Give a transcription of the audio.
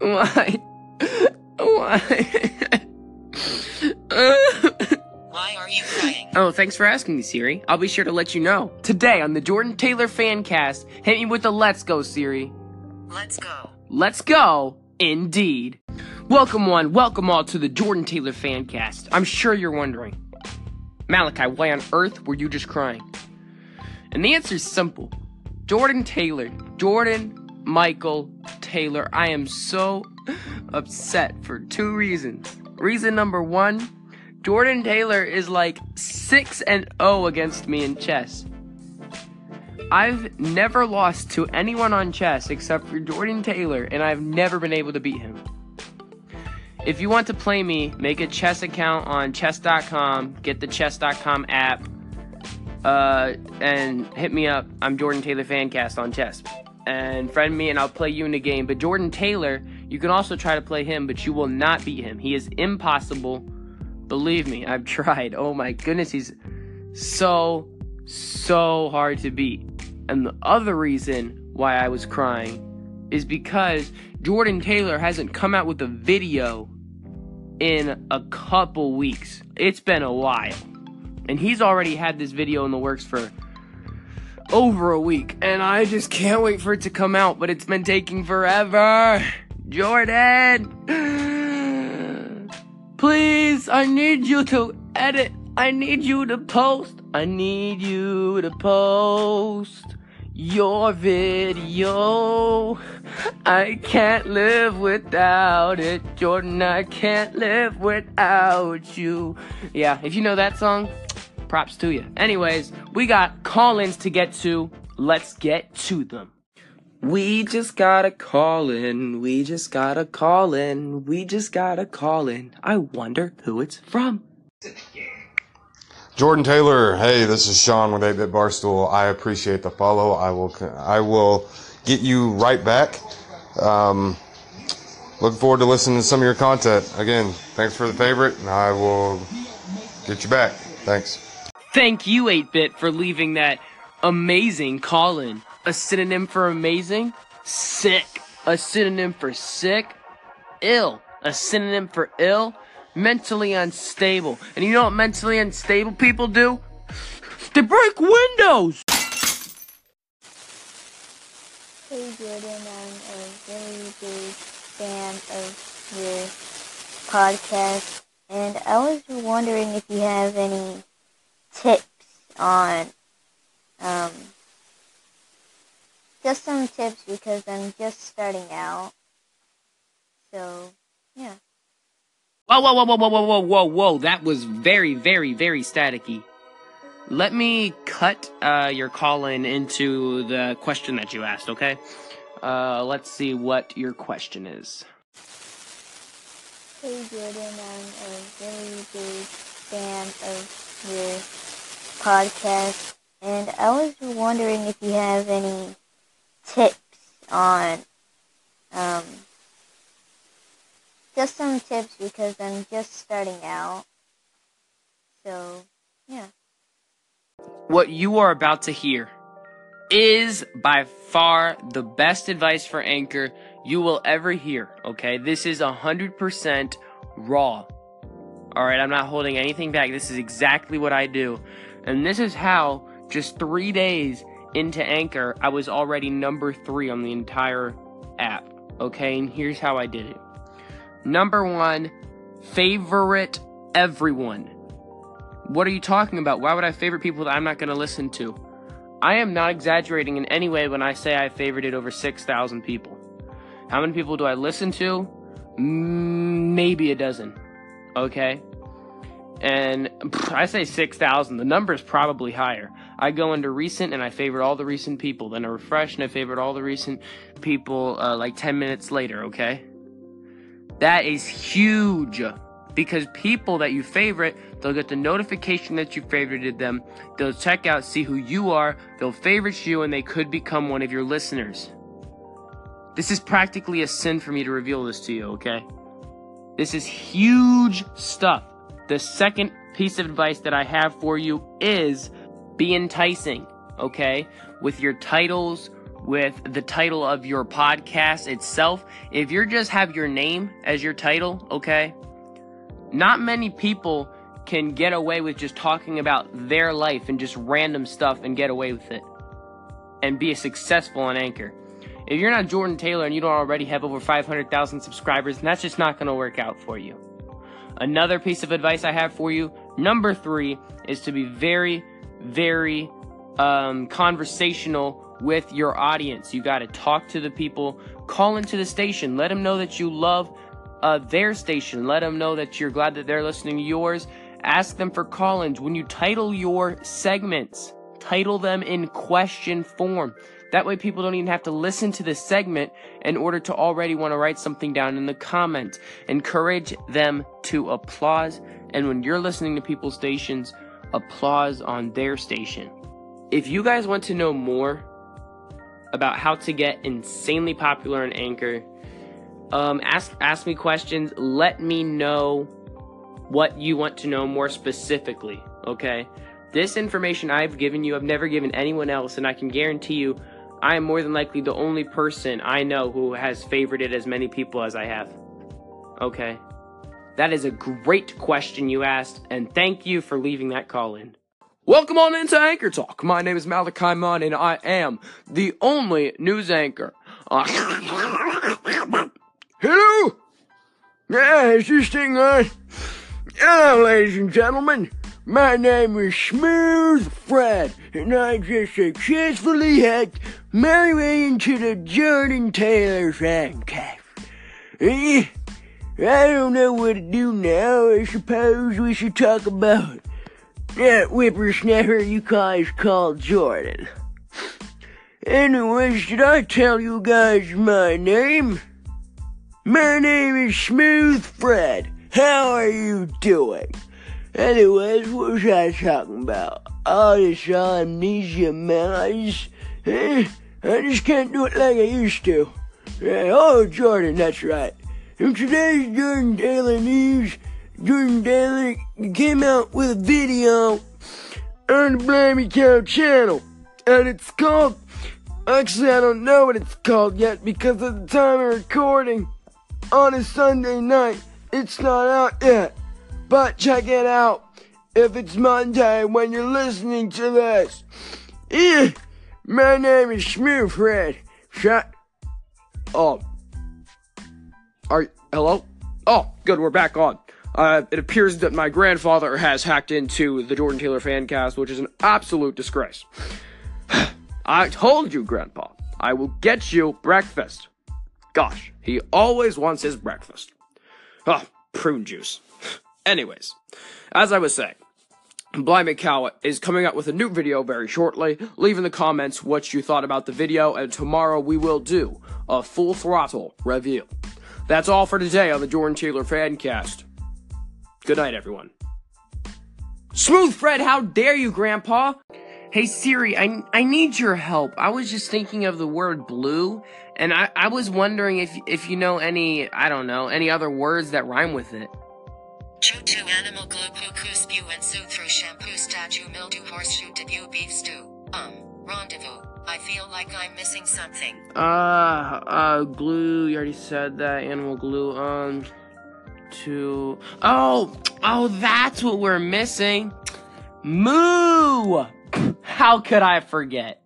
Why? Why? Why are you crying? oh, thanks for asking me, Siri. I'll be sure to let you know. Today on the Jordan Taylor Fancast, hit me with the Let's Go, Siri. Let's go. Let's go, indeed. Welcome one, welcome all to the Jordan Taylor Fancast. I'm sure you're wondering, Malachi, why on earth were you just crying? And the answer is simple. Jordan Taylor, Jordan Michael Taylor. I am so upset for two reasons. Reason number one, Jordan Taylor is like 6 and 0 against me in chess. I've never lost to anyone on chess except for Jordan Taylor, and I've never been able to beat him. If you want to play me, make a chess account on chess.com, get the chess.com app, uh, and hit me up. I'm Jordan Taylor Fancast on chess. And friend me, and I'll play you in the game. But Jordan Taylor, you can also try to play him, but you will not beat him. He is impossible. Believe me, I've tried. Oh my goodness, he's so, so hard to beat. And the other reason why I was crying is because Jordan Taylor hasn't come out with a video in a couple weeks. It's been a while. And he's already had this video in the works for over a week. And I just can't wait for it to come out, but it's been taking forever. Jordan! Please, I need you to edit. I need you to post. I need you to post your video. I can't live without it, Jordan. I can't live without you. Yeah, if you know that song, props to you. Anyways, we got call ins to get to. Let's get to them. We just gotta call in. We just gotta call in. We just gotta call in. I wonder who it's from. Jordan Taylor, hey, this is Sean with 8-Bit Barstool. I appreciate the follow. I will, I will get you right back. Um, looking forward to listening to some of your content. Again, thanks for the favorite, and I will get you back. Thanks. Thank you, 8 Bit, for leaving that amazing call in. A synonym for amazing? Sick. A synonym for sick? Ill. A synonym for ill? Mentally unstable. And you know what mentally unstable people do? They break windows! Hey Jordan, I'm a really big fan of your podcast, and I was wondering if you have any tips on um, just some tips because I'm just starting out. So, yeah. Whoa, whoa, whoa, whoa, whoa, whoa, whoa, whoa, That was very, very, very staticky. Let me cut uh, your call in into the question that you asked, okay? Uh, let's see what your question is. Hey Jordan, I'm a very big fan of your podcast, and I was wondering if you have any tips on, um, just some tips because I'm just starting out. So, yeah. What you are about to hear is by far the best advice for Anchor you will ever hear, okay? This is 100% raw. Alright, I'm not holding anything back. This is exactly what I do. And this is how, just three days into Anchor, I was already number three on the entire app, okay? And here's how I did it. Number one, favorite everyone. What are you talking about? Why would I favorite people that I'm not going to listen to? I am not exaggerating in any way when I say I favorited over 6,000 people. How many people do I listen to? Maybe a dozen. Okay? And pff, I say 6,000. The number is probably higher. I go into recent and I favorite all the recent people. Then I refresh and I favorite all the recent people uh, like 10 minutes later, okay? That is huge because people that you favorite, they'll get the notification that you favorited them. They'll check out, see who you are. They'll favorite you, and they could become one of your listeners. This is practically a sin for me to reveal this to you, okay? This is huge stuff. The second piece of advice that I have for you is be enticing, okay? With your titles, with the title of your podcast itself. If you just have your name as your title, okay? Not many people can get away with just talking about their life and just random stuff and get away with it and be a successful on Anchor. If you're not Jordan Taylor and you don't already have over 500,000 subscribers, that's just not going to work out for you. Another piece of advice I have for you, number three, is to be very, very um, conversational with your audience. You got to talk to the people, call into the station, let them know that you love uh, their station, let them know that you're glad that they're listening to yours. Ask them for call ins. When you title your segments, title them in question form. That way, people don't even have to listen to the segment in order to already want to write something down in the comment. Encourage them to applause. And when you're listening to people's stations, applause on their station. If you guys want to know more about how to get insanely popular on Anchor, um, ask ask me questions. Let me know what you want to know more specifically. Okay, this information I've given you, I've never given anyone else, and I can guarantee you, I am more than likely the only person I know who has favorited as many people as I have. Okay, that is a great question you asked, and thank you for leaving that call in. Welcome on into Anchor Talk. My name is Malachi Munn, and I am the only news anchor. Uh, Hello? Yeah, is this thing on? Hello, ladies and gentlemen. My name is Smooth Fred, and I just successfully hacked my way into the Jordan Taylor fancast. Eh, I don't know what to do now. I suppose we should talk about that whippersnapper you guys call Jordan. Anyways, should I tell you guys my name? My name is Smooth Fred. How are you doing? Anyways, what was I talking about? All this amnesia, man. I just, eh, I just can't do it like I used to. Yeah, oh, Jordan, that's right. In today's Jordan Taylor News, Jordan Taylor came out with a video on the Blimey Cow channel. And it's called, actually, I don't know what it's called yet because at the time of recording, on a Sunday night, it's not out yet. But check it out if it's Monday when you're listening to this. Eh, my name is Smooth Fred. Shut. Oh. Are hello? Oh, good. We're back on. Uh, it appears that my grandfather has hacked into the Jordan Taylor fan cast, which is an absolute disgrace. I told you, Grandpa, I will get you breakfast. Gosh, he always wants his breakfast. Ah, prune juice. Anyways, as I was saying, Blimey Cow is coming out with a new video very shortly. Leave in the comments what you thought about the video, and tomorrow we will do a full throttle review. That's all for today on the Jordan Taylor Fancast. Good night, everyone. Smooth Fred, how dare you, Grandpa? Hey Siri, I, I need your help. I was just thinking of the word blue, and I, I was wondering if if you know any, I don't know, any other words that rhyme with it. Choo choo animal glue poo poo spew and sue through shampoo statue mildew horseshoe debut beef stew. Um, rendezvous. I feel like I'm missing something. Uh, uh, glue, you already said that. Animal glue, um, to. Oh, oh, that's what we're missing. Moo! How could I forget?